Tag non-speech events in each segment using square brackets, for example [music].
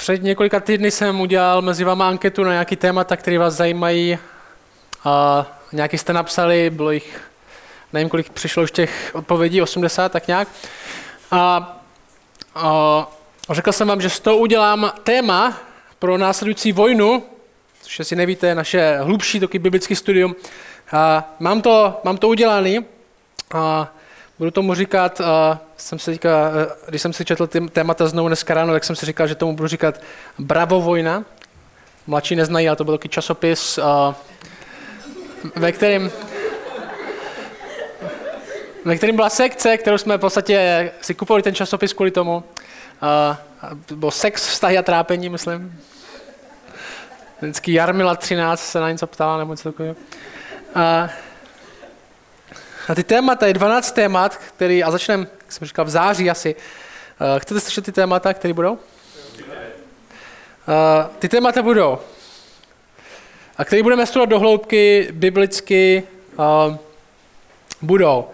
před několika týdny jsem udělal mezi váma anketu na nějaký témata, které vás zajímají. A nějaký jste napsali, bylo jich, nevím, kolik přišlo už těch odpovědí, 80, tak nějak. A, a řekl jsem vám, že z toho udělám téma pro následující vojnu, což asi nevíte, naše hlubší taky biblický studium. A mám, to, mám to udělaný. A budu tomu říkat, a jsem si říkal, když jsem si četl ty témata znovu dneska ráno, tak jsem si říkal, že tomu budu říkat Bravo vojna. Mladší neznají, ale to byl takový časopis, a, ve kterém ve kterém byla sekce, kterou jsme v podstatě si kupovali ten časopis kvůli tomu. A, byl sex, vztahy a trápení, myslím. Vždycky Jarmila 13 se na něco ptala, nebo něco takového. A, a ty témata, je 12 témat, který, a začneme, jak jsem říkal, v září asi. Uh, chcete slyšet ty témata, které budou? Uh, ty témata budou. A které budeme studovat do hloubky, biblicky, uh, budou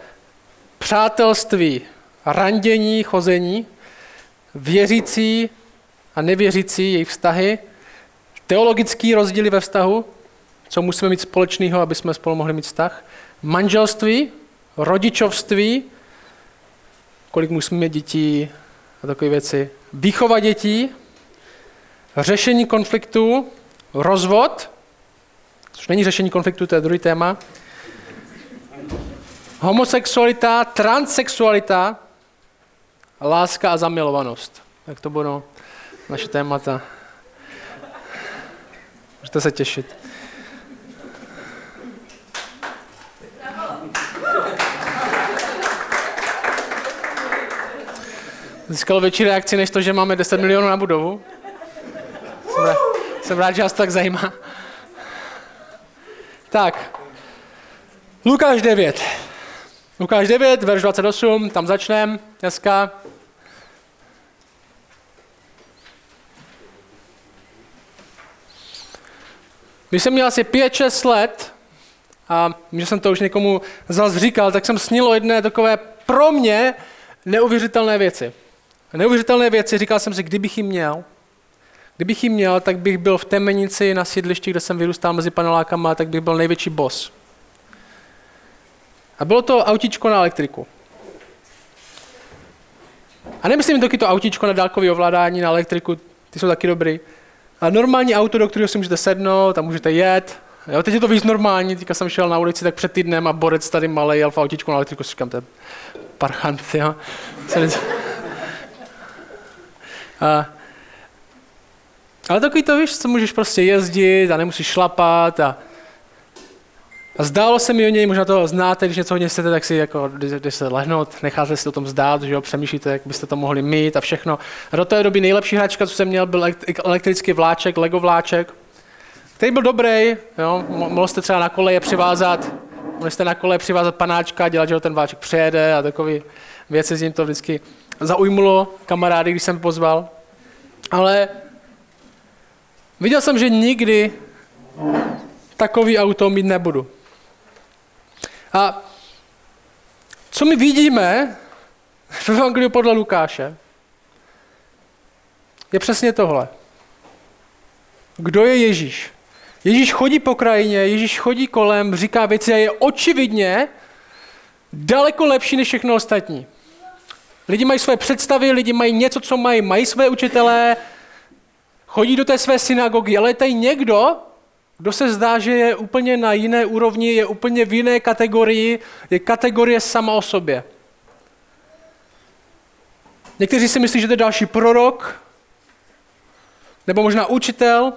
přátelství, randění, chození, věřící a nevěřící, jejich vztahy, teologický rozdíly ve vztahu, co musíme mít společného, aby jsme spolu mohli mít vztah, manželství, rodičovství, kolik musíme mít dětí a takové věci, výchova dětí, řešení konfliktů, rozvod, což není řešení konfliktu, to je druhý téma, homosexualita, transsexualita, láska a zamilovanost. Tak to budou naše témata. Můžete se těšit. Získalo větší reakci, než to, že máme 10 milionů na budovu. Jsem rád, jsem rád že vás to tak zajímá. Tak, Lukáš 9. Lukáš 9, verš 28, tam začneme dneska. Když jsem měl asi 5-6 let, a že jsem to už někomu zase říkal, tak jsem snil o jedné takové pro mě neuvěřitelné věci. Neuvěřitelné věci, říkal jsem si, kdybych jim měl, kdybych jim měl, tak bych byl v Temenici na sídlišti, kde jsem vyrůstal mezi panelákama, tak bych byl největší boss. A bylo to autíčko na elektriku. A nemyslím taky to autíčko na dálkové ovládání, na elektriku, ty jsou taky dobrý. A normální auto, do kterého si můžete sednout a můžete jet. Jo, teď je to víc normální, teďka jsem šel na ulici tak před týdnem a borec tady malý jel v autíčku na elektriku, si říkám, to je parchant, jo. A, ale takový to víš, co můžeš prostě jezdit a nemusíš šlapat a, a zdálo se mi o něj, možná to znáte, když něco hodně chcete, tak si jako, když se lehnout, necháte si o tom zdát, že jo, přemýšlíte, jak byste to mohli mít a všechno. A do té doby nejlepší hračka, co jsem měl, byl elektrický vláček, Lego vláček, který byl dobrý, jo, mohl jste třeba na koleje přivázat, mohli jste na koleje přivázat panáčka dělat, že ten vláček přejede a takový věci s ním to vždycky zaujmulo kamarády, když jsem pozval. Ale viděl jsem, že nikdy takový auto mít nebudu. A co my vidíme [laughs] v Evangeliu podle Lukáše, je přesně tohle. Kdo je Ježíš? Ježíš chodí po krajině, Ježíš chodí kolem, říká věci a je očividně daleko lepší než všechno ostatní. Lidi mají své představy, lidi mají něco, co mají, mají své učitelé, chodí do té své synagogy, ale je tady někdo, kdo se zdá, že je úplně na jiné úrovni, je úplně v jiné kategorii, je kategorie sama o sobě. Někteří si myslí, že to je další prorok, nebo možná učitel,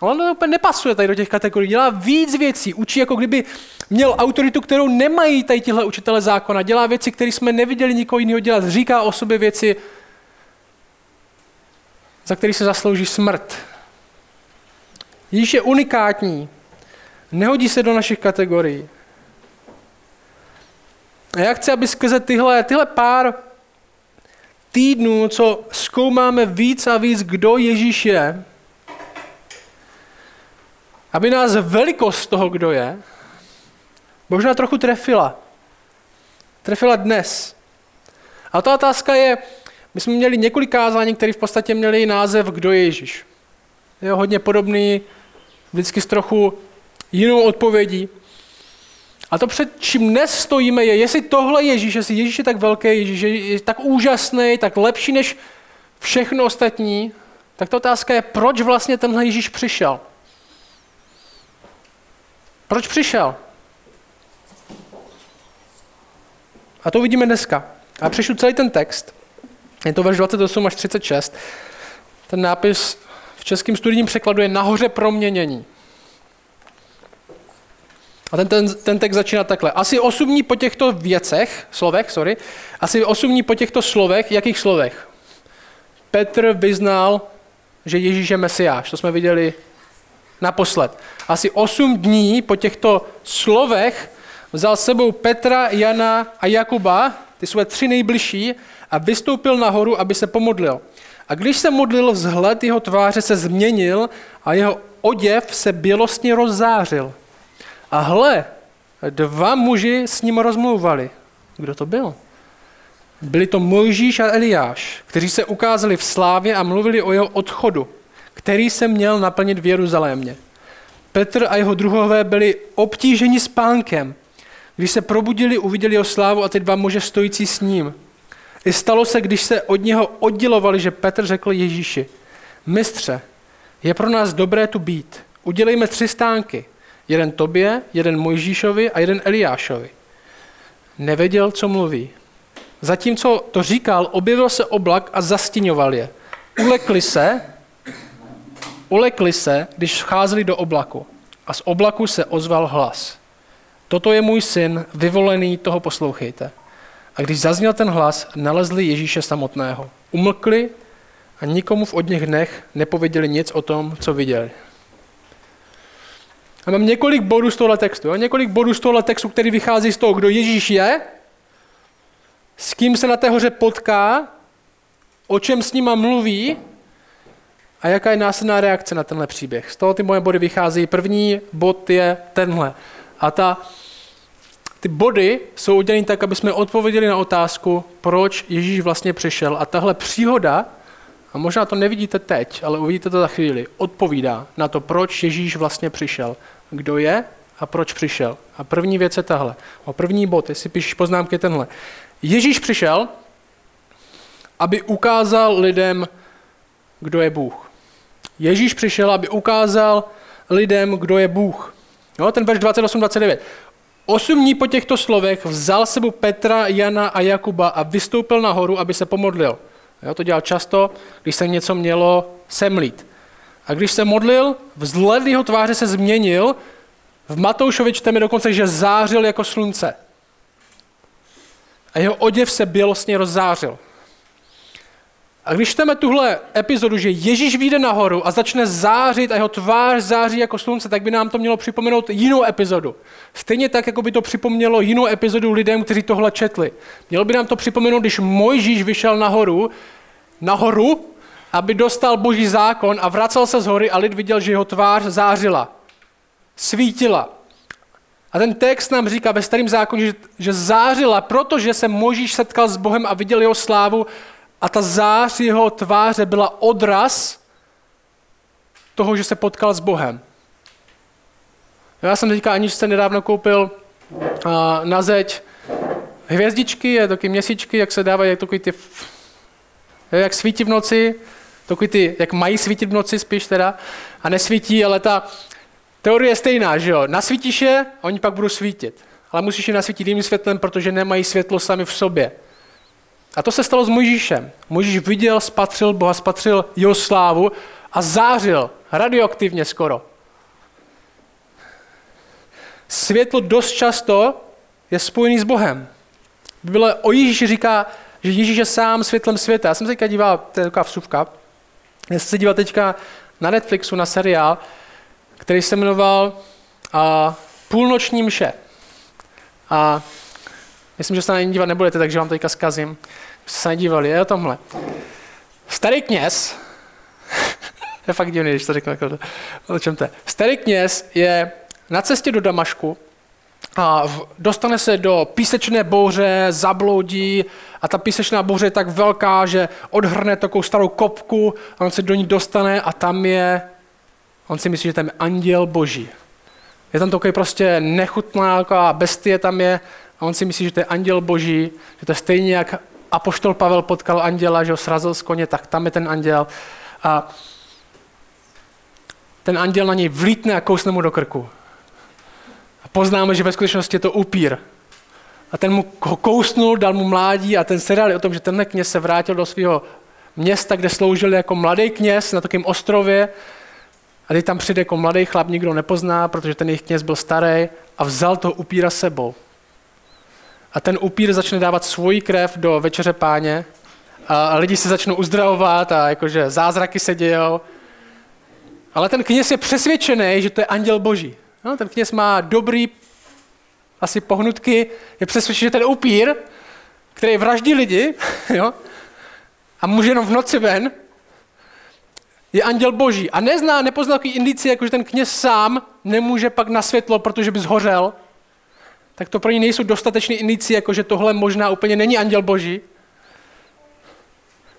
on úplně nepasuje tady do těch kategorií, dělá víc věcí, učí jako kdyby měl autoritu, kterou nemají tady tihle učitele zákona, dělá věci, které jsme neviděli nikoho jiného dělat, říká o sobě věci, za které se zaslouží smrt. Ježíš je unikátní, nehodí se do našich kategorií. A já chci, aby skrze tyhle, tyhle pár týdnů, co zkoumáme víc a víc, kdo Ježíš je, aby nás velikost toho, kdo je, možná trochu trefila. Trefila dnes. A ta otázka je, My jsme měli několik kázání, které v podstatě měli název Kdo je Ježíš. Je hodně podobný, vždycky s trochu jinou odpovědí. A to před čím dnes stojíme je, jestli tohle Ježíš, jestli Ježíš je tak velký, Ježíš je tak úžasný, tak lepší než všechno ostatní, tak ta otázka je, proč vlastně tenhle Ježíš přišel. Proč přišel? A to uvidíme dneska. A přešlu celý ten text. Je to verš 28 až 36. Ten nápis v českém studijním překladu je nahoře proměnění. A ten, ten, ten text začíná takhle. Asi osm dní po těchto věcech, slovech, sorry, asi osm dní po těchto slovech, jakých slovech? Petr vyznal, že Ježíš je Mesiáš. To jsme viděli naposled. Asi osm dní po těchto slovech vzal sebou Petra, Jana a Jakuba, ty své tři nejbližší, a vystoupil nahoru, aby se pomodlil. A když se modlil, vzhled jeho tváře se změnil a jeho oděv se bělostně rozzářil. A hle, dva muži s ním rozmlouvali. Kdo to byl? Byli to Mojžíš a Eliáš, kteří se ukázali v slávě a mluvili o jeho odchodu, který se měl naplnit v Jeruzalémě. Petr a jeho druhové byli obtíženi spánkem. Když se probudili, uviděli jeho slávu a ty dva muže stojící s ním. I stalo se, když se od něho oddělovali, že Petr řekl Ježíši, mistře, je pro nás dobré tu být. Udělejme tři stánky. Jeden tobě, jeden Mojžíšovi a jeden Eliášovi. Nevěděl, co mluví. Zatímco to říkal, objevil se oblak a zastíňoval je. Ulekli se, ulekli se, když vcházeli do oblaku. A z oblaku se ozval hlas. Toto je můj syn, vyvolený, toho poslouchejte. A když zazněl ten hlas, nalezli Ježíše samotného. Umlkli a nikomu v od nich dnech nepověděli nic o tom, co viděli. A mám několik bodů z tohle textu. Jo? Několik bodů z tohle textu, který vychází z toho, kdo Ježíš je, s kým se na té hoře potká, o čem s nima mluví a jaká je následná reakce na tenhle příběh. Z toho ty moje body vychází. První bod je tenhle. A ta, ty body jsou udělané tak, aby jsme odpověděli na otázku, proč Ježíš vlastně přišel. A tahle příhoda, a možná to nevidíte teď, ale uvidíte to za chvíli, odpovídá na to, proč Ježíš vlastně přišel. Kdo je a proč přišel. A první věc je tahle. O první bod, jestli píšeš poznámky tenhle. Ježíš přišel, aby ukázal lidem, kdo je Bůh. Ježíš přišel, aby ukázal lidem, kdo je Bůh. Jo, ten verš 28-29. Osm dní po těchto slovech vzal sebou Petra, Jana a Jakuba a vystoupil nahoru, aby se pomodlil. Jo, to dělal často, když se něco mělo semlít. A když se modlil, vzhled jeho tváře se změnil, v Matoušovi čteme dokonce, že zářil jako slunce. A jeho oděv se bělostně rozzářil. A když čteme tuhle epizodu, že Ježíš vyjde nahoru a začne zářit a jeho tvář září jako slunce, tak by nám to mělo připomenout jinou epizodu. Stejně tak, jako by to připomnělo jinou epizodu lidem, kteří tohle četli. Mělo by nám to připomenout, když Mojžíš vyšel nahoru, nahoru, aby dostal boží zákon a vracel se z hory a lid viděl, že jeho tvář zářila, svítila. A ten text nám říká ve starém zákoně, že, že zářila, protože se Možíš setkal s Bohem a viděl jeho slávu a ta zář jeho tváře byla odraz toho, že se potkal s Bohem. Já jsem teďka aniž se nedávno koupil na zeď hvězdičky, je taky měsíčky, jak se dávají, jak takový ty, jak svítí v noci, takový ty, jak mají svítit v noci spíš teda, a nesvítí, ale ta teorie je stejná, že jo, nasvítíš je, oni pak budou svítit. Ale musíš je nasvítit jiným světlem, protože nemají světlo sami v sobě. A to se stalo s Mojžíšem. Mojžíš viděl, spatřil Boha, spatřil jeho slávu a zářil radioaktivně skoro. Světlo dost často je spojený s Bohem. Bible o Ježíši říká, že Ježíš je sám světlem světa. Já jsem se teďka díval, to je taková vsuvka, já jsem se díval teďka na Netflixu na seriál, který se jmenoval a, Půlnoční mše. A Myslím, že se na něj dívat nebudete, takže vám teďka zkazím. Se nedívali, je o tomhle. Starý kněz, [laughs] je fakt divný, když to řeknu, jako, o čem to je. Starý kněz je na cestě do Damašku a dostane se do písečné bouře, zabloudí a ta písečná bouře je tak velká, že odhrne takovou starou kopku a on se do ní dostane a tam je, on si myslí, že tam je anděl boží. Je tam takový prostě nechutná bestie tam je a on si myslí, že to je anděl boží, že to je stejně jak apoštol Pavel potkal anděla, že ho srazil z koně, tak tam je ten anděl. A ten anděl na něj vlítne a kousne mu do krku. A poznáme, že ve skutečnosti je to upír. A ten mu ho kousnul, dal mu mládí a ten seriál o tom, že ten kněz se vrátil do svého města, kde sloužil jako mladý kněz na takovém ostrově. A teď tam přijde jako mladý chlap, nikdo nepozná, protože ten jejich kněz byl starý a vzal toho upíra sebou. A ten upír začne dávat svoji krev do večeře páně a lidi se začnou uzdravovat a jakože zázraky se dějou. Ale ten kněz je přesvědčený, že to je anděl boží. No, ten kněz má dobrý asi pohnutky, je přesvědčený, že ten upír, který vraždí lidi, [laughs] jo, a může jenom v noci ven, je anděl boží. A nezná, nepozná takový indici, jako že ten kněz sám nemůže pak na světlo, protože by zhořel, tak to pro ně nejsou dostatečné indici, jako že tohle možná úplně není anděl boží,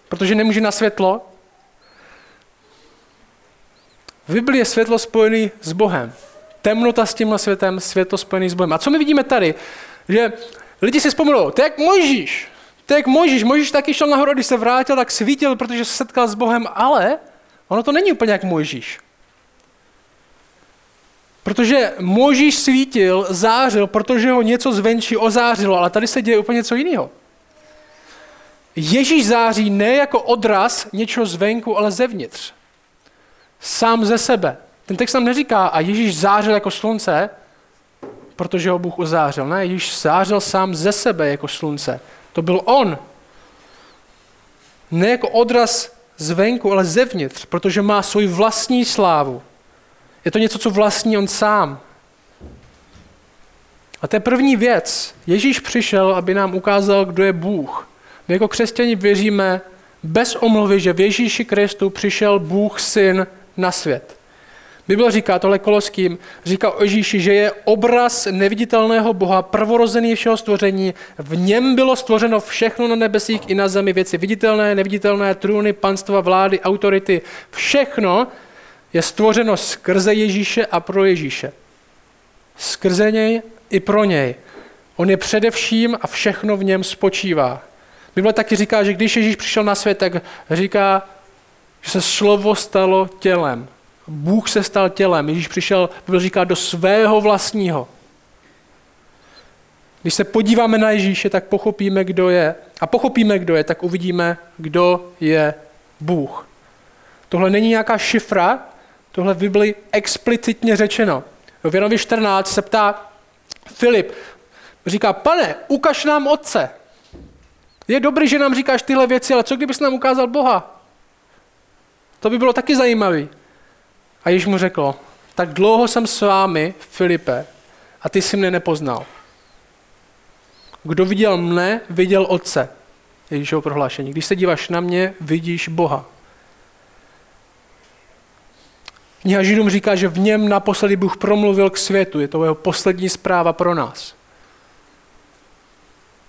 protože nemůže na světlo. V Biblii je světlo spojený s Bohem. Temnota s tímhle světem, světlo spojený s Bohem. A co my vidíme tady? Že lidi si vzpomenou, to je jak Mojžíš. To je jak Mojžíš. Mojžíš taky šel nahoru, když se vrátil, tak svítil, protože se setkal s Bohem, ale ono to není úplně jak Mojžíš. Protože Mojžíš svítil, zářil, protože ho něco zvenčí ozářilo, ale tady se děje úplně něco jiného. Ježíš září ne jako odraz něčeho zvenku, ale zevnitř. Sám ze sebe. Ten text nám neříká, a Ježíš zářil jako slunce, protože ho Bůh ozářil. Ne, Ježíš zářil sám ze sebe jako slunce. To byl on. Ne jako odraz zvenku, ale zevnitř, protože má svoji vlastní slávu. Je to něco, co vlastní on sám. A to je první věc. Ježíš přišel, aby nám ukázal, kdo je Bůh. My jako křesťani věříme bez omluvy, že v Ježíši Kristu přišel Bůh syn na svět. Bible říká tohle Koloským, říká o Ježíši, že je obraz neviditelného Boha, prvorozený všeho stvoření. V něm bylo stvořeno všechno na nebesích i na zemi, věci viditelné, neviditelné, trůny, panstva, vlády, autority. Všechno je stvořeno skrze Ježíše a pro Ježíše. Skrze něj i pro něj. On je především a všechno v něm spočívá. Bible taky říká, že když Ježíš přišel na svět, tak říká, že se slovo stalo tělem. Bůh se stal tělem. Ježíš přišel, Bible říká, do svého vlastního. Když se podíváme na Ježíše, tak pochopíme, kdo je. A pochopíme, kdo je, tak uvidíme, kdo je Bůh. Tohle není nějaká šifra, tohle v Bibli explicitně řečeno. V Janovi 14 se ptá Filip, říká, pane, ukaž nám otce. Je dobrý, že nám říkáš tyhle věci, ale co kdybys nám ukázal Boha? To by bylo taky zajímavé. A Ježíš mu řekl, tak dlouho jsem s vámi, Filipe, a ty jsi mne nepoznal. Kdo viděl mne, viděl Otce. Ježíšovo prohlášení. Když se díváš na mě, vidíš Boha. Kniha Židům říká, že v něm naposledy Bůh promluvil k světu. Je to jeho poslední zpráva pro nás.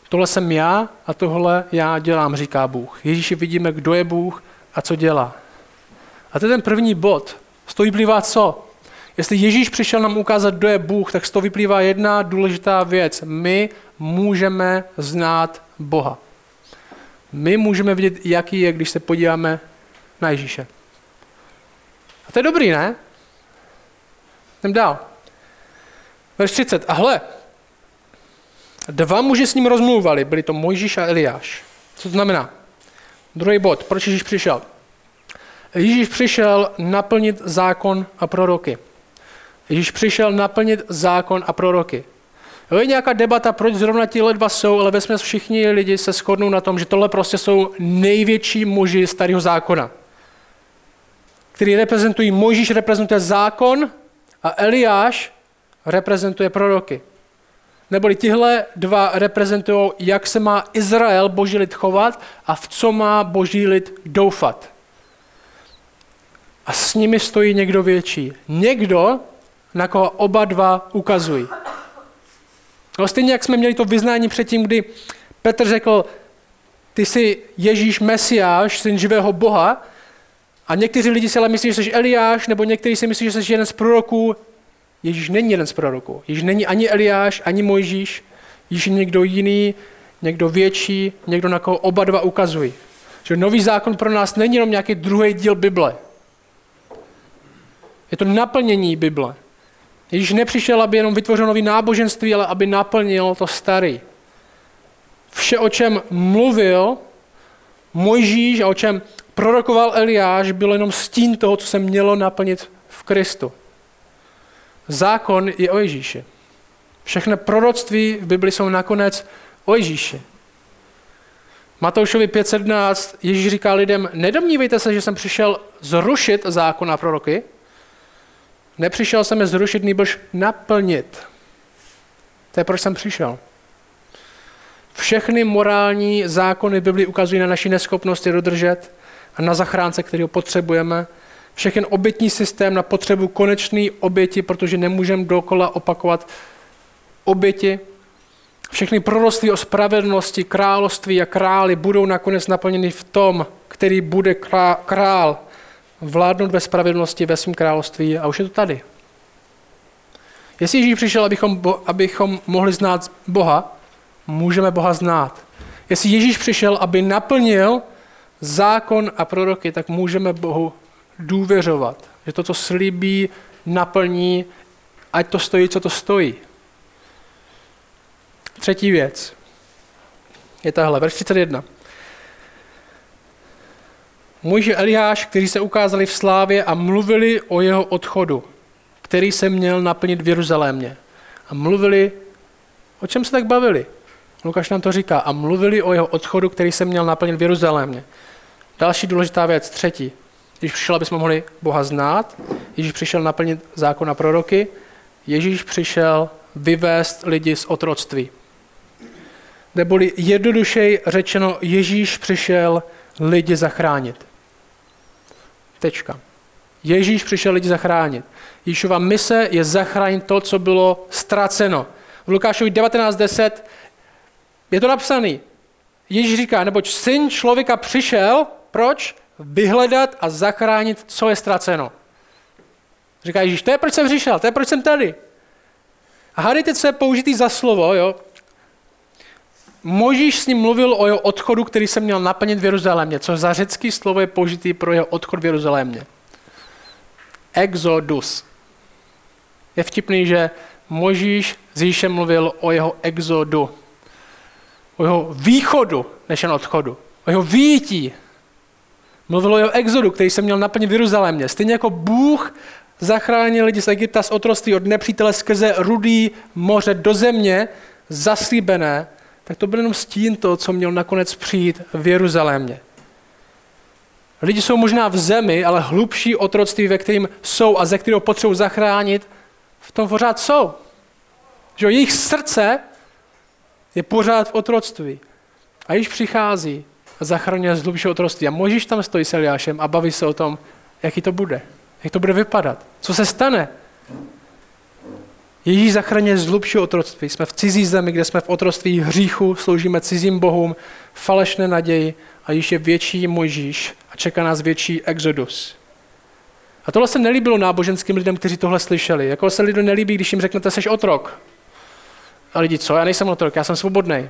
Tohle jsem já a tohle já dělám, říká Bůh. Ježíši vidíme, kdo je Bůh a co dělá. A to je ten první bod. Z toho vyplývá co? Jestli Ježíš přišel nám ukázat, kdo je Bůh, tak z toho vyplývá jedna důležitá věc. My můžeme znát Boha. My můžeme vidět, jaký je, když se podíváme na Ježíše. A to je dobrý, ne? Jdem dál. Verš 30. A hle, dva muži s ním rozmluvali, byli to Mojžíš a Eliáš. Co to znamená? Druhý bod, proč Ježíš přišel? Ježíš přišel naplnit zákon a proroky. Ježíš přišel naplnit zákon a proroky. Je nějaká debata, proč zrovna ti dva jsou, ale ve všichni lidi se shodnou na tom, že tohle prostě jsou největší muži starého zákona který reprezentují, Mojžíš reprezentuje zákon a Eliáš reprezentuje proroky. Neboli tihle dva reprezentují, jak se má Izrael, boží lid, chovat a v co má boží lid doufat. A s nimi stojí někdo větší. Někdo, na koho oba dva ukazují. No stejně jak jsme měli to vyznání předtím, kdy Petr řekl, ty jsi Ježíš Mesiáš, syn živého Boha, a někteří lidi si ale myslí, že jsi Eliáš, nebo někteří si myslí, že jsi jeden z proroků. Ježíš není jeden z proroků. Ježíš není ani Eliáš, ani Mojžíš. Ježíš je někdo jiný, někdo větší, někdo, na koho oba dva ukazují. Že nový zákon pro nás není jenom nějaký druhý díl Bible. Je to naplnění Bible. Ježíš nepřišel, aby jenom vytvořil nový náboženství, ale aby naplnil to starý. Vše, o čem mluvil Mojžíš a o čem prorokoval Eliáš, bylo jenom stín toho, co se mělo naplnit v Kristu. Zákon je o Ježíši. Všechny proroctví v Bibli jsou nakonec o Ježíši. Matoušovi 5.17 Ježíš říká lidem, nedomnívejte se, že jsem přišel zrušit zákon a proroky. Nepřišel jsem je zrušit, nebož naplnit. To je, proč jsem přišel. Všechny morální zákony Bibli ukazují na naši neschopnost je dodržet a na zachránce, kterého potřebujeme. Všechny obětní systém na potřebu konečné oběti, protože nemůžeme dokola opakovat oběti. Všechny proroctví o spravedlnosti, království a králi budou nakonec naplněny v tom, který bude král vládnout ve spravedlnosti ve svém království a už je to tady. Jestli Ježíš přišel, abychom, abychom mohli znát Boha, můžeme Boha znát. Jestli Ježíš přišel, aby naplnil zákon a proroky, tak můžeme Bohu důvěřovat, že to, co slíbí, naplní, ať to stojí, co to stojí. Třetí věc je tahle, verš 31. Můj Eliáš, kteří se ukázali v slávě a mluvili o jeho odchodu, který se měl naplnit v Jeruzalémě. A mluvili, o čem se tak bavili? Lukáš nám to říká. A mluvili o jeho odchodu, který se měl naplnit v Jeruzalémě. Další důležitá věc, třetí. Když přišel, aby jsme mohli Boha znát, Ježíš přišel naplnit zákon a proroky, Ježíš přišel vyvést lidi z otroctví. Neboli jednodušej řečeno, Ježíš přišel lidi zachránit. Tečka. Ježíš přišel lidi zachránit. Ježíšova mise je zachránit to, co bylo ztraceno. V Lukášovi 19.10 je to napsané. Ježíš říká, neboť syn člověka přišel, proč? Vyhledat a zachránit, co je ztraceno. Říká Ježíš, to je proč jsem přišel, to je proč jsem tady. A co je použitý za slovo, jo? Možíš s ním mluvil o jeho odchodu, který se měl naplnit v Jeruzalémě. Co za řecký slovo je použitý pro jeho odchod v Jeruzalémě? Exodus. Je vtipný, že Možíš s Ježíšem mluvil o jeho exodu. O jeho východu, než jen odchodu. O jeho výjití. Mluvil o jeho exodu, který se měl naplnit v Jeruzalémě. Stejně jako Bůh zachránil lidi z Egypta z otroství od nepřítele skrze rudý moře do země, zaslíbené, tak to byl jenom stín toho, co měl nakonec přijít v Jeruzalémě. Lidi jsou možná v zemi, ale hlubší otroctví, ve kterým jsou a ze kterého potřebují zachránit, v tom pořád jsou. Že jejich srdce je pořád v otroctví. A již přichází zachraňuje z hlubšího otroctví. A Možíš tam stojí s Eliášem a baví se o tom, jaký to bude. Jak to bude vypadat. Co se stane, Ježíš zachraňuje z hlubšího otroctví. Jsme v cizí zemi, kde jsme v otroctví hříchu, sloužíme cizím bohům, falešné naději a Ježíš je větší Mojžíš a čeká nás větší exodus. A tohle se nelíbilo náboženským lidem, kteří tohle slyšeli. Jako se lidem nelíbí, když jim řeknete, seš otrok. A lidi, co? Já nejsem otrok, já jsem svobodný.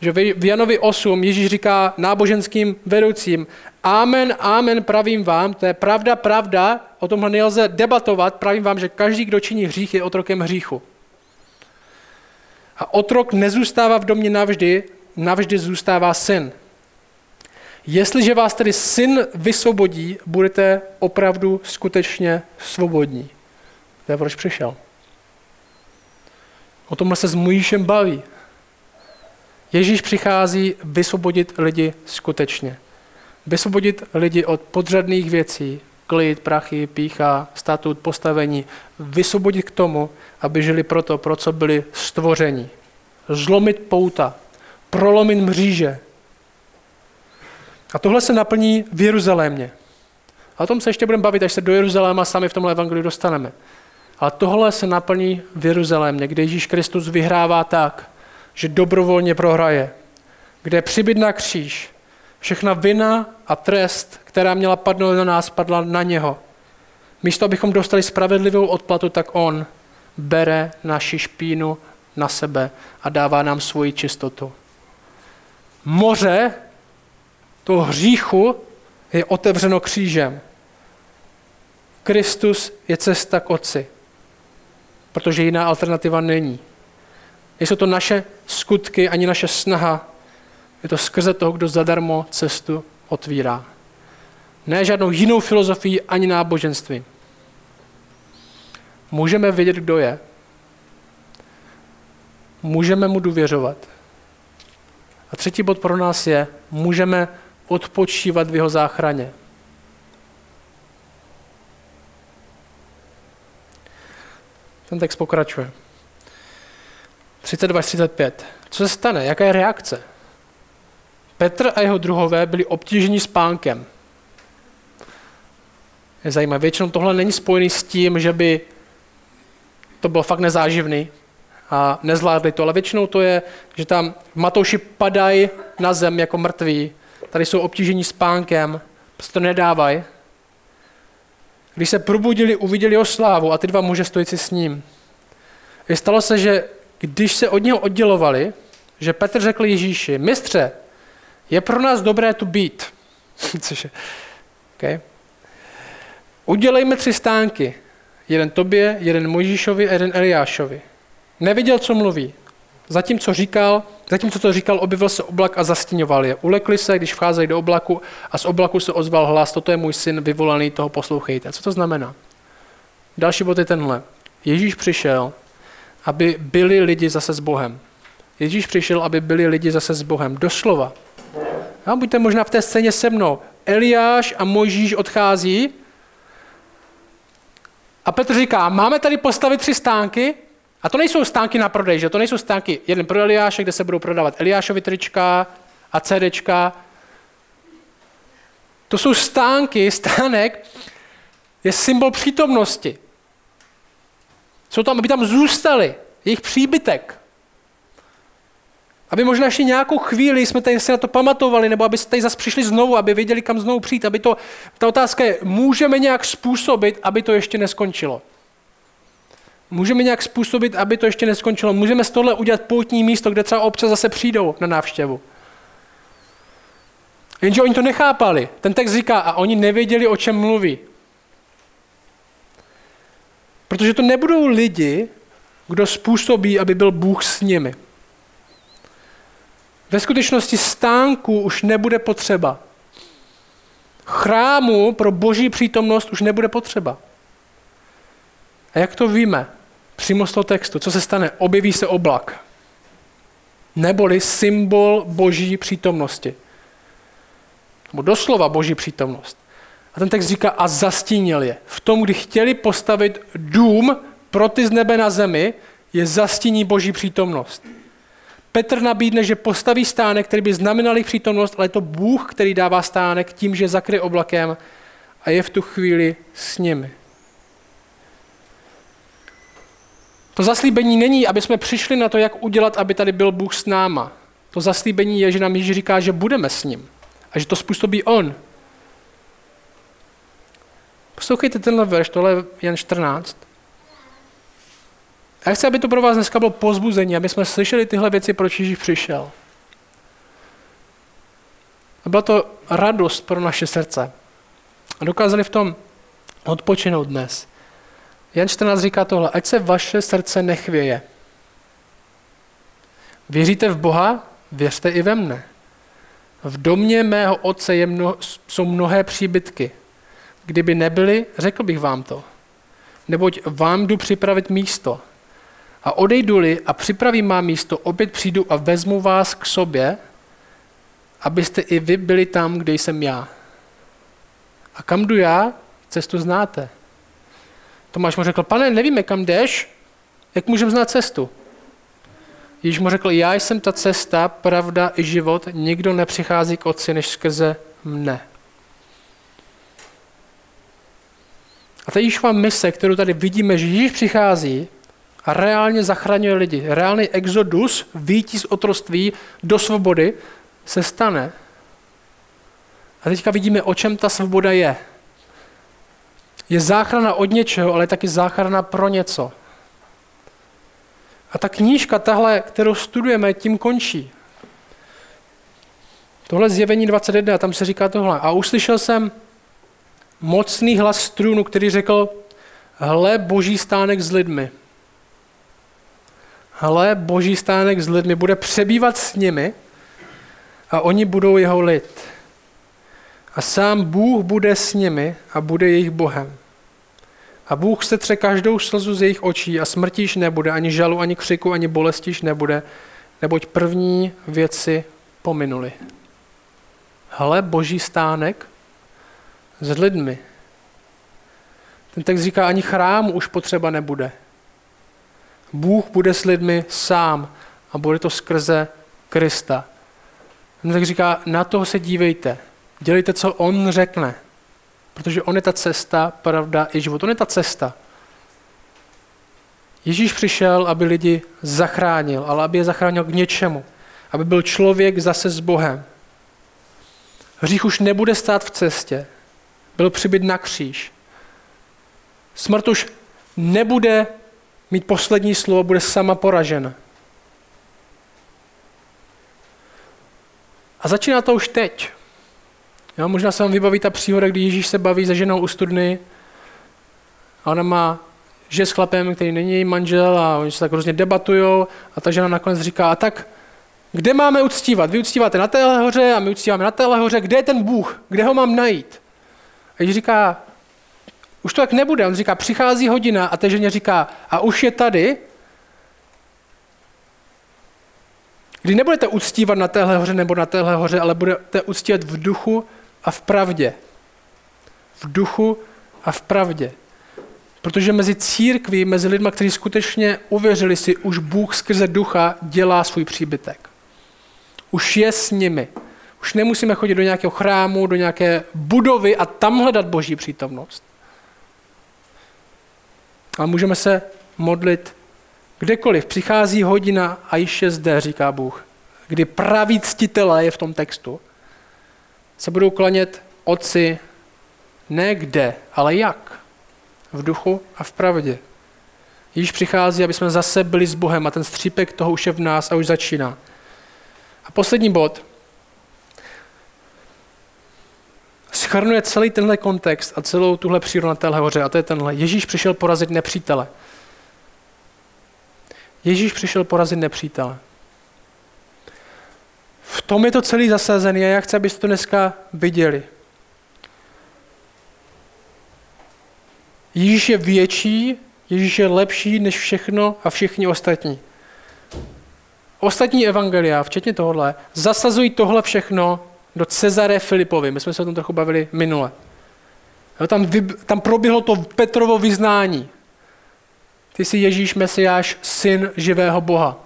Že v Janovi 8 Ježíš říká náboženským vedoucím, amen, amen, pravím vám, to je pravda, pravda, o tomhle nelze debatovat, pravím vám, že každý, kdo činí hřích, je otrokem hříchu. A otrok nezůstává v domě navždy, navždy zůstává syn. Jestliže vás tedy syn vysvobodí, budete opravdu skutečně svobodní. To je proč přišel. O tomhle se s Mojíšem baví. Ježíš přichází vysvobodit lidi skutečně. Vysvobodit lidi od podřadných věcí, klid, prachy, pícha, statut, postavení. Vysvobodit k tomu, aby žili proto, pro co byli stvořeni. Zlomit pouta, prolomit mříže. A tohle se naplní v Jeruzalémě. A o tom se ještě budeme bavit, až se do Jeruzaléma sami v tomhle evangeliu dostaneme. Ale tohle se naplní v Jeruzalémě, kde Ježíš Kristus vyhrává tak, že dobrovolně prohraje. Kde přibyt na kříž. Všechna vina a trest, která měla padnout na nás, padla na něho. Místo, abychom dostali spravedlivou odplatu, tak on bere naši špínu na sebe a dává nám svoji čistotu. Moře toho hříchu je otevřeno křížem. Kristus je cesta k Otci, protože jiná alternativa není. Nejsou to naše skutky ani naše snaha, je to skrze toho, kdo zadarmo cestu otvírá. Ne žádnou jinou filozofii ani náboženství. Můžeme vědět, kdo je. Můžeme mu důvěřovat. A třetí bod pro nás je, můžeme odpočívat v jeho záchraně. Ten text pokračuje. 32 35. Co se stane? Jaká je reakce? Petr a jeho druhové byli obtíženi spánkem. Je zajímavé, většinou tohle není spojený s tím, že by to bylo fakt nezáživný a nezvládli to, ale většinou to je, že tam matouši padají na zem jako mrtví, tady jsou obtížení spánkem, prostě to nedávají. Když se probudili, uviděli jeho slávu a ty dva muže stojící s ním. I stalo se, že když se od něho oddělovali, že Petr řekl Ježíši, mistře, je pro nás dobré tu být. [laughs] Což je, okay. Udělejme tři stánky. Jeden tobě, jeden Mojžíšovi a jeden Eliášovi. Neviděl, co mluví. Zatímco říkal, zatímco to říkal, objevil se oblak a zastíňoval je. Ulekli se, když vcházejí do oblaku a z oblaku se ozval hlas, toto je můj syn vyvolaný, toho poslouchejte. Co to znamená? Další bod je tenhle. Ježíš přišel, aby byli lidi zase s Bohem. Ježíš přišel, aby byli lidi zase s Bohem. Doslova. A buďte možná v té scéně se mnou. Eliáš a Mojžíš odchází a Petr říká, máme tady postavit tři stánky, a to nejsou stánky na prodej, že to nejsou stánky jeden pro Eliáše, kde se budou prodávat Eliášovi trička a CDčka. To jsou stánky, stánek je symbol přítomnosti. Jsou tam, aby tam zůstali, jejich příbytek. Aby možná ještě nějakou chvíli jsme tady se na to pamatovali, nebo aby tady zase přišli znovu, aby věděli, kam znovu přijít. Aby to, ta otázka je, můžeme nějak způsobit, aby to ještě neskončilo. Můžeme nějak způsobit, aby to ještě neskončilo. Můžeme z tohle udělat poutní místo, kde třeba občas zase přijdou na návštěvu. Jenže oni to nechápali. Ten text říká, a oni nevěděli, o čem mluví. Protože to nebudou lidi, kdo způsobí, aby byl Bůh s nimi. Ve skutečnosti stánku už nebude potřeba. Chrámu pro boží přítomnost už nebude potřeba. A jak to víme? Přímo z toho textu. Co se stane? Objeví se oblak. Neboli symbol boží přítomnosti. Nebo doslova boží přítomnost. A ten text říká, a zastínil je. V tom, kdy chtěli postavit dům pro ty z nebe na zemi, je zastíní boží přítomnost. Petr nabídne, že postaví stánek, který by znamenal jejich přítomnost, ale je to Bůh, který dává stánek tím, že zakryje oblakem a je v tu chvíli s nimi. To zaslíbení není, aby jsme přišli na to, jak udělat, aby tady byl Bůh s náma. To zaslíbení je, že nám Ježíš říká, že budeme s ním a že to způsobí On. Poslouchejte tenhle verš, tohle je Jan 14. Já chci, aby to pro vás dneska bylo pozbuzení, aby jsme slyšeli tyhle věci, proč Ježíš přišel. A byla to radost pro naše srdce. A dokázali v tom odpočinout dnes. Jan 14 říká tohle, ať se vaše srdce nechvěje. Věříte v Boha? Věřte i ve mne. V domě mého otce je mno, jsou mnohé příbytky. Kdyby nebyly, řekl bych vám to. Neboť vám jdu připravit místo. A odejdu-li a připravím má místo, opět přijdu a vezmu vás k sobě, abyste i vy byli tam, kde jsem já. A kam jdu já, cestu znáte. Tomáš mu řekl, pane, nevíme, kam jdeš, jak můžeme znát cestu? Ježíš mu řekl, já jsem ta cesta, pravda i život, nikdo nepřichází k otci, než skrze mne. Ta Ježíšova mise, kterou tady vidíme, že Ježíš přichází a reálně zachraňuje lidi, reálný exodus, výtí z otroství do svobody, se stane. A teďka vidíme, o čem ta svoboda je. Je záchrana od něčeho, ale taky záchrana pro něco. A ta knížka, tahle, kterou studujeme, tím končí. Tohle zjevení 21, tam se říká tohle. A uslyšel jsem mocný hlas z trůnu, který řekl, hle boží stánek s lidmi. Hle boží stánek s lidmi bude přebývat s nimi a oni budou jeho lid. A sám Bůh bude s nimi a bude jejich Bohem. A Bůh se tře každou slzu z jejich očí a smrtíš nebude, ani žalu, ani křiku, ani bolestíš nebude, neboť první věci pominuli. Hle, boží stánek s lidmi. Ten text říká, ani chrám už potřeba nebude. Bůh bude s lidmi sám a bude to skrze Krista. Ten text říká, na toho se dívejte. Dělejte, co on řekne. Protože on je ta cesta, pravda i život. On je ta cesta. Ježíš přišel, aby lidi zachránil, ale aby je zachránil k něčemu. Aby byl člověk zase s Bohem. Hřích už nebude stát v cestě. Byl přibyt na kříž. Smrt už nebude mít poslední slovo, bude sama poražena. A začíná to už teď. Jo, možná se vám vybaví ta příhoda, kdy Ježíš se baví se ženou u studny a ona má, že s chlapem, který není její manžel a oni se tak různě debatují a ta žena nakonec říká, a tak kde máme uctívat? Vy uctíváte na téhle hoře a my uctíváme na téhle hoře. Kde je ten Bůh? Kde ho mám najít? A Ježíš říká, už to tak nebude. On říká, přichází hodina a té ženě říká, a už je tady, kdy nebudete uctívat na téhle hoře nebo na téhle hoře, ale budete uctívat v duchu a v pravdě. V duchu a v pravdě. Protože mezi církví, mezi lidmi, kteří skutečně uvěřili si, už Bůh skrze ducha dělá svůj příbytek. Už je s nimi. Už nemusíme chodit do nějakého chrámu, do nějaké budovy a tam hledat boží přítomnost. Ale můžeme se modlit kdekoliv. Přichází hodina a již je zde, říká Bůh. Kdy praví ctitelé je v tom textu se budou klanět otci ne kde, ale jak. V duchu a v pravdě. Již přichází, aby jsme zase byli s Bohem a ten střípek toho už je v nás a už začíná. A poslední bod. Schrnuje celý tenhle kontext a celou tuhle přírodu na téhle hoře a to je tenhle. Ježíš přišel porazit nepřítele. Ježíš přišel porazit nepřítele. V tom je to celý zasazený a já chci, abyste to dneska viděli. Ježíš je větší, Ježíš je lepší než všechno a všichni ostatní. Ostatní evangelia, včetně tohle, zasazují tohle všechno do Cezare Filipovi. My jsme se o tom trochu bavili minule. Jo, tam, vy, tam proběhlo to Petrovo vyznání. Ty jsi Ježíš Mesiáš, syn živého Boha.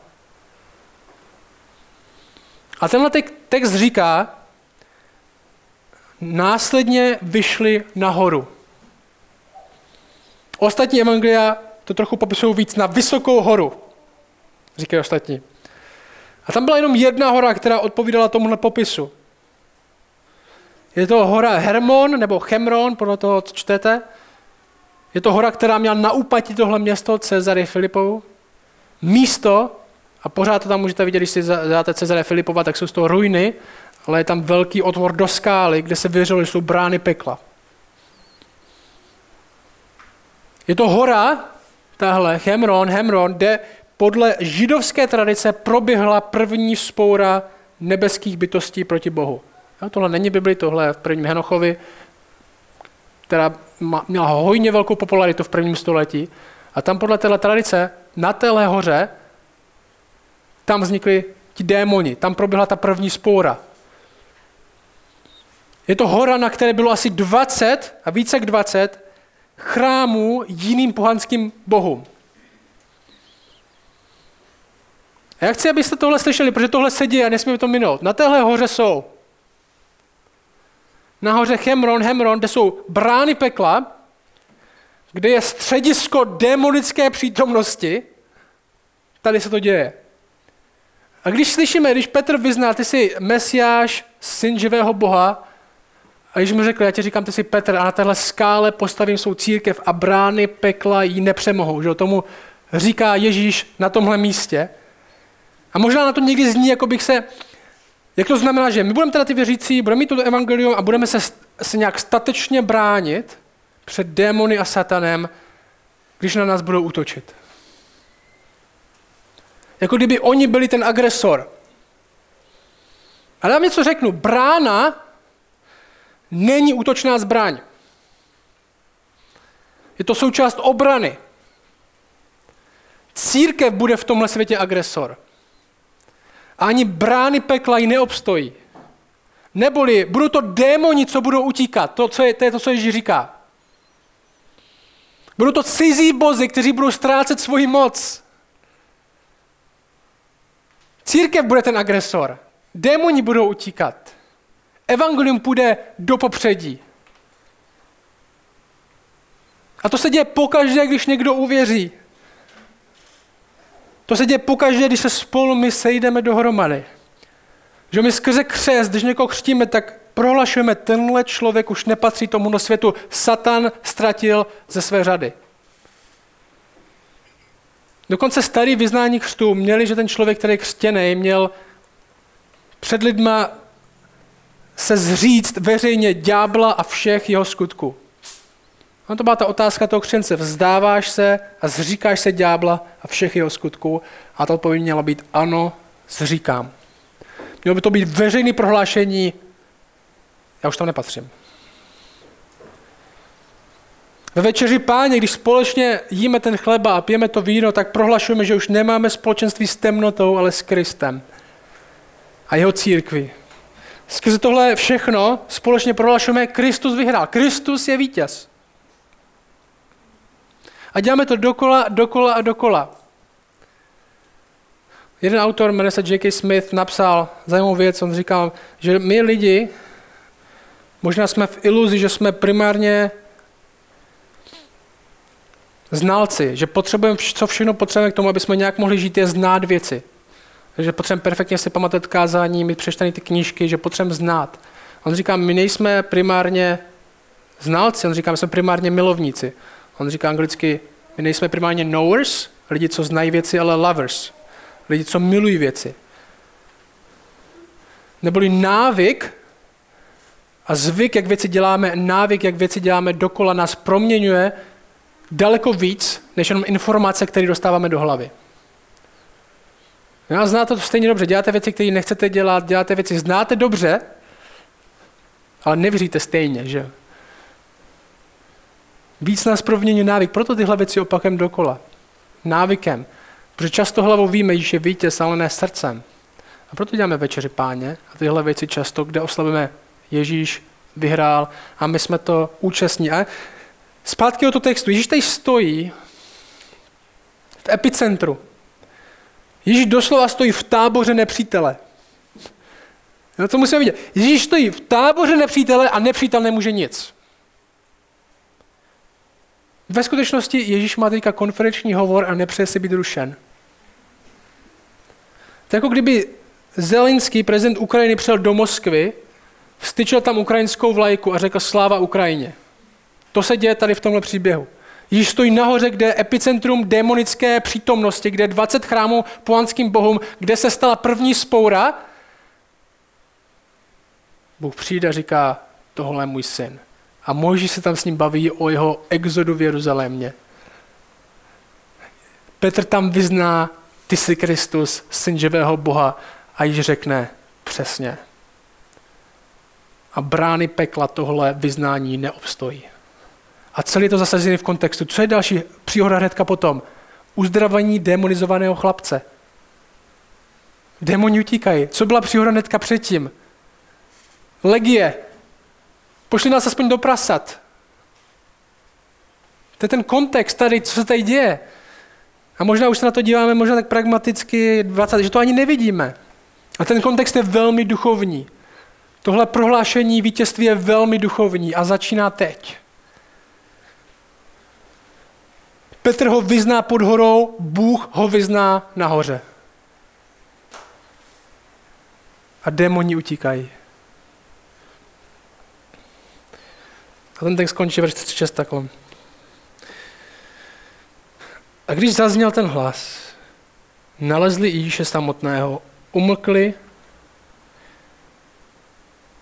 A tenhle text říká, následně vyšli nahoru. Ostatní evangelia to trochu popisují víc na vysokou horu, říkají ostatní. A tam byla jenom jedna hora, která odpovídala tomuhle popisu. Je to hora Hermon nebo Chemron, podle toho, co čtete. Je to hora, která měla na úpatí tohle město Cezary Filipovu. Místo, a pořád to tam můžete vidět, když si dáte Cezare Filipova, tak jsou z toho ruiny, ale je tam velký otvor do skály, kde se věřilo, že jsou brány pekla. Je to hora, tahle, Hemron, Hemron, kde podle židovské tradice proběhla první spoura nebeských bytostí proti Bohu. Jo, tohle není Bibli, tohle je v prvním Henochovi, která měla hojně velkou popularitu v prvním století. A tam podle téhle tradice na téhle hoře tam vznikli ti démoni, tam proběhla ta první spoura. Je to hora, na které bylo asi 20 a více jak 20 chrámů jiným pohanským bohům. A já chci, abyste tohle slyšeli, protože tohle se děje a nesmíme to minout. Na téhle hoře jsou na hoře Hemron, Hemron, kde jsou brány pekla kde je středisko démonické přítomnosti, tady se to děje. A když slyšíme, když Petr vyzná, ty jsi mesiáš, syn živého Boha, a když mu řekl, já ti říkám, ty jsi Petr a na téhle skále postavím svou církev a brány pekla ji nepřemohou. Že? Tomu říká Ježíš na tomhle místě. A možná na to někdy zní, jako bych se, jak to znamená, že my budeme teda ty věřící, budeme mít toto evangelium a budeme se, se nějak statečně bránit před démony a satanem, když na nás budou útočit. Jako kdyby oni byli ten agresor. Ale já něco řeknu. Brána není útočná zbraň. Je to součást obrany. Církev bude v tomhle světě agresor. A ani brány pekla ji neobstojí. Neboli budou to démoni, co budou utíkat. To, co je, to je to, co Ježíš říká. Budou to cizí bozy, kteří budou ztrácet svoji moc. Církev bude ten agresor. Démoni budou utíkat. Evangelium půjde do popředí. A to se děje pokaždé, když někdo uvěří. To se děje pokaždé, když se spolu my sejdeme dohromady. Že my skrze křest, když někoho křtíme, tak prohlašujeme, tenhle člověk už nepatří tomu světu. Satan ztratil ze své řady. Dokonce starý vyznání křtu měli, že ten člověk, který je křtěný, měl před lidma se zříct veřejně ďábla a všech jeho skutků. No to byla ta otázka toho křence. Vzdáváš se a zříkáš se ďábla a všech jeho skutků? A to odpověď měla být ano, zříkám. Mělo by to být veřejné prohlášení, já už tam nepatřím. Ve večeři páně, když společně jíme ten chleba a pijeme to víno, tak prohlašujeme, že už nemáme společenství s temnotou, ale s Kristem a jeho církví. Skrze tohle všechno společně prohlašujeme, Kristus vyhrál. Kristus je vítěz. A děláme to dokola, dokola a dokola. Jeden autor, jmenuje se J.K. Smith, napsal zajímavou věc. On říkal, že my lidi možná jsme v iluzi, že jsme primárně znalci, že potřebujeme, co všechno potřebujeme k tomu, aby jsme nějak mohli žít, je znát věci. že potřebujeme perfektně si pamatovat kázání, mít přečtené ty knížky, že potřebujeme znát. On říká, my nejsme primárně znalci, on říká, my jsme primárně milovníci. On říká anglicky, my nejsme primárně knowers, lidi, co znají věci, ale lovers. Lidi, co milují věci. Neboli návyk a zvyk, jak věci děláme, návyk, jak věci děláme dokola, nás proměňuje daleko víc, než jenom informace, které dostáváme do hlavy. Já znáte to stejně dobře. Děláte věci, které nechcete dělat, děláte věci, znáte dobře, ale nevěříte stejně, že? Víc nás proměňuje návyk, proto tyhle věci opakem dokola. Návykem. Protože často hlavou víme, že je vítěz, ale ne srdcem. A proto děláme večeři páně a tyhle věci často, kde oslavíme Ježíš vyhrál a my jsme to účastní. A Zpátky o to textu. Ježíš tady stojí v epicentru. Ježíš doslova stojí v táboře nepřítele. No to musíme vidět. Ježíš stojí v táboře nepřítele a nepřítel nemůže nic. Ve skutečnosti Ježíš má teďka konferenční hovor a nepřeje si být rušen. To jako kdyby Zelenský, prezident Ukrajiny, přijel do Moskvy, vstyčil tam ukrajinskou vlajku a řekl sláva Ukrajině. To se děje tady v tomhle příběhu. Již stojí nahoře, kde je epicentrum démonické přítomnosti, kde je 20 chrámů pohanským bohům, kde se stala první spoura. Bůh přijde a říká, tohle je můj syn. A Mojžíš se tam s ním baví o jeho exodu v Jeruzalémě. Petr tam vyzná, ty jsi Kristus, syn živého Boha. A již řekne, přesně. A brány pekla tohle vyznání neobstojí. A celý to zasazený v kontextu. Co je další příhoda hnedka potom? Uzdravení demonizovaného chlapce. Démoni utíkají. Co byla příhoda hnedka předtím? Legie. Pošli nás aspoň do prasat. To je ten kontext tady, co se tady děje. A možná už se na to díváme možná tak pragmaticky, 20, že to ani nevidíme. A ten kontext je velmi duchovní. Tohle prohlášení vítězství je velmi duchovní a začíná teď. Petr ho vyzná pod horou, Bůh ho vyzná nahoře. A démoni utíkají. A ten text končí verš 36 takhle. A když zazněl ten hlas, nalezli Ježíše samotného, umlkli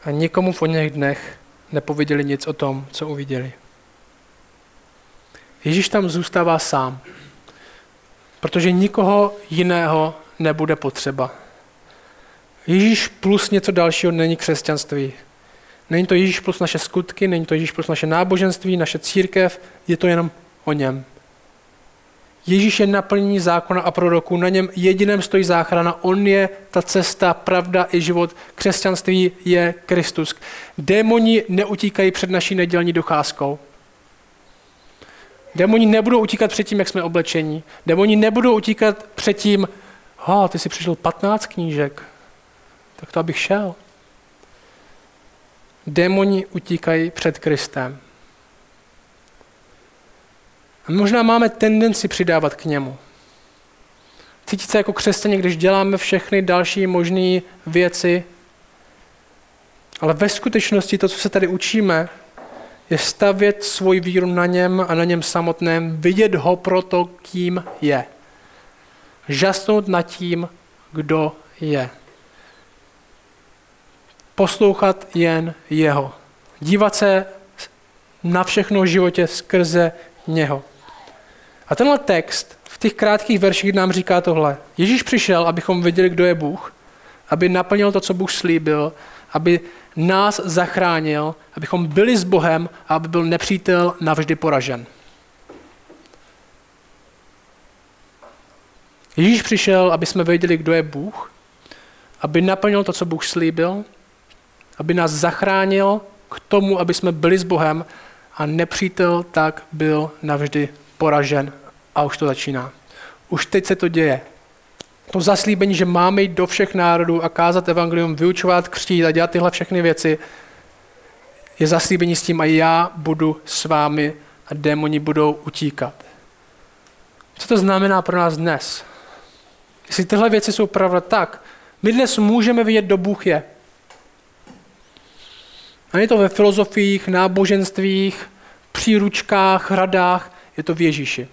a nikomu v něch dnech nepověděli nic o tom, co uviděli. Ježíš tam zůstává sám, protože nikoho jiného nebude potřeba. Ježíš plus něco dalšího není křesťanství. Není to Ježíš plus naše skutky, není to Ježíš plus naše náboženství, naše církev, je to jenom o něm. Ježíš je naplnění zákona a proroků, na něm jediném stojí záchrana, on je ta cesta, pravda i život. Křesťanství je Kristus. Démoni neutíkají před naší nedělní docházkou. Démoni nebudou utíkat před tím, jak jsme oblečení. Démoni nebudou utíkat před tím, ha, ty si přišel 15 knížek, tak to abych šel. Démoni utíkají před Kristem. A možná máme tendenci přidávat k němu. Cítit se jako křesťané, když děláme všechny další možné věci, ale ve skutečnosti to, co se tady učíme, je stavět svoji víru na něm a na něm samotném, vidět ho pro to, kým je. Žasnout nad tím, kdo je. Poslouchat jen jeho. Dívat se na všechno v životě skrze něho. A tenhle text v těch krátkých verších nám říká tohle. Ježíš přišel, abychom viděli, kdo je Bůh, aby naplnil to, co Bůh slíbil, aby nás zachránil, abychom byli s Bohem a aby byl nepřítel navždy poražen. Ježíš přišel, aby jsme věděli, kdo je Bůh, aby naplnil to, co Bůh slíbil, aby nás zachránil k tomu, aby jsme byli s Bohem a nepřítel tak byl navždy poražen a už to začíná. Už teď se to děje. To zaslíbení, že máme jít do všech národů a kázat evangelium, vyučovat, křtít a dělat tyhle všechny věci, je zaslíbení s tím a já budu s vámi a démoni budou utíkat. Co to znamená pro nás dnes? Jestli tyhle věci jsou pravda tak, my dnes můžeme vidět, kdo Bůh je. A je to ve filozofiích, náboženstvích, příručkách, radách, je to v Ježíši.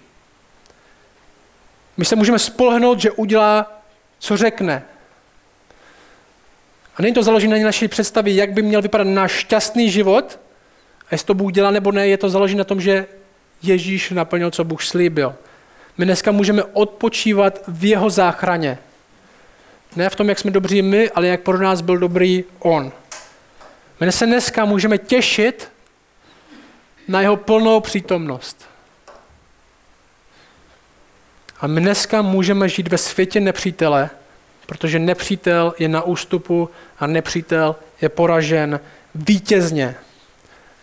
My se můžeme spolehnout, že udělá, co řekne. A není to založené na naší představě, jak by měl vypadat náš šťastný život, a jestli to Bůh dělá nebo ne, je to založené na tom, že Ježíš naplnil, co Bůh slíbil. My dneska můžeme odpočívat v jeho záchraně. Ne v tom, jak jsme dobří my, ale jak pro nás byl dobrý on. My se dneska můžeme těšit na jeho plnou přítomnost. A my dneska můžeme žít ve světě nepřítele, protože nepřítel je na ústupu a nepřítel je poražen vítězně.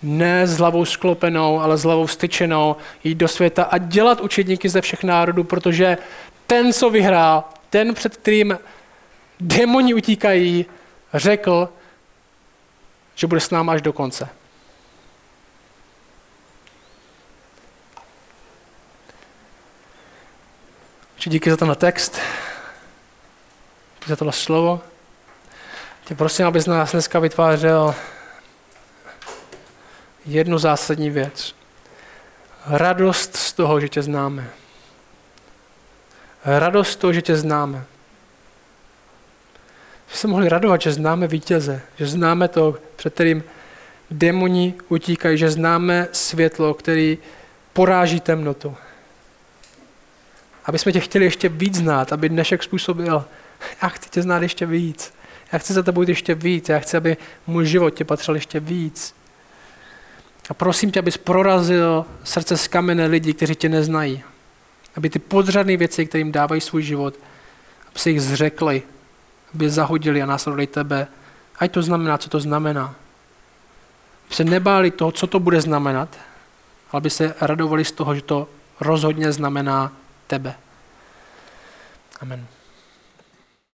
Ne s hlavou sklopenou, ale s hlavou styčenou, jít do světa a dělat učedníky ze všech národů, protože ten, co vyhrál, ten, před kterým démoni utíkají, řekl, že bude s námi až do konce. Či díky za tenhle text, díky za tohle slovo. Tě prosím, abys nás dneska vytvářel jednu zásadní věc. Radost z toho, že tě známe. Radost z toho, že tě známe. Že se mohli radovat, že známe vítěze, že známe to, před kterým demoni utíkají, že známe světlo, který poráží temnotu aby jsme tě chtěli ještě víc znát, aby dnešek způsobil, já chci tě znát ještě víc. Já chci za tebou jít ještě víc. Já chci, aby můj život tě patřil ještě víc. A prosím tě, abys prorazil srdce z kamene lidí, kteří tě neznají. Aby ty podřadné věci, kterým dávají svůj život, aby se jich zřekli, aby zahodili a následovali tebe. Ať to znamená, co to znamená. Aby se nebáli toho, co to bude znamenat, ale aby se radovali z toho, že to rozhodně znamená tebe. Amen.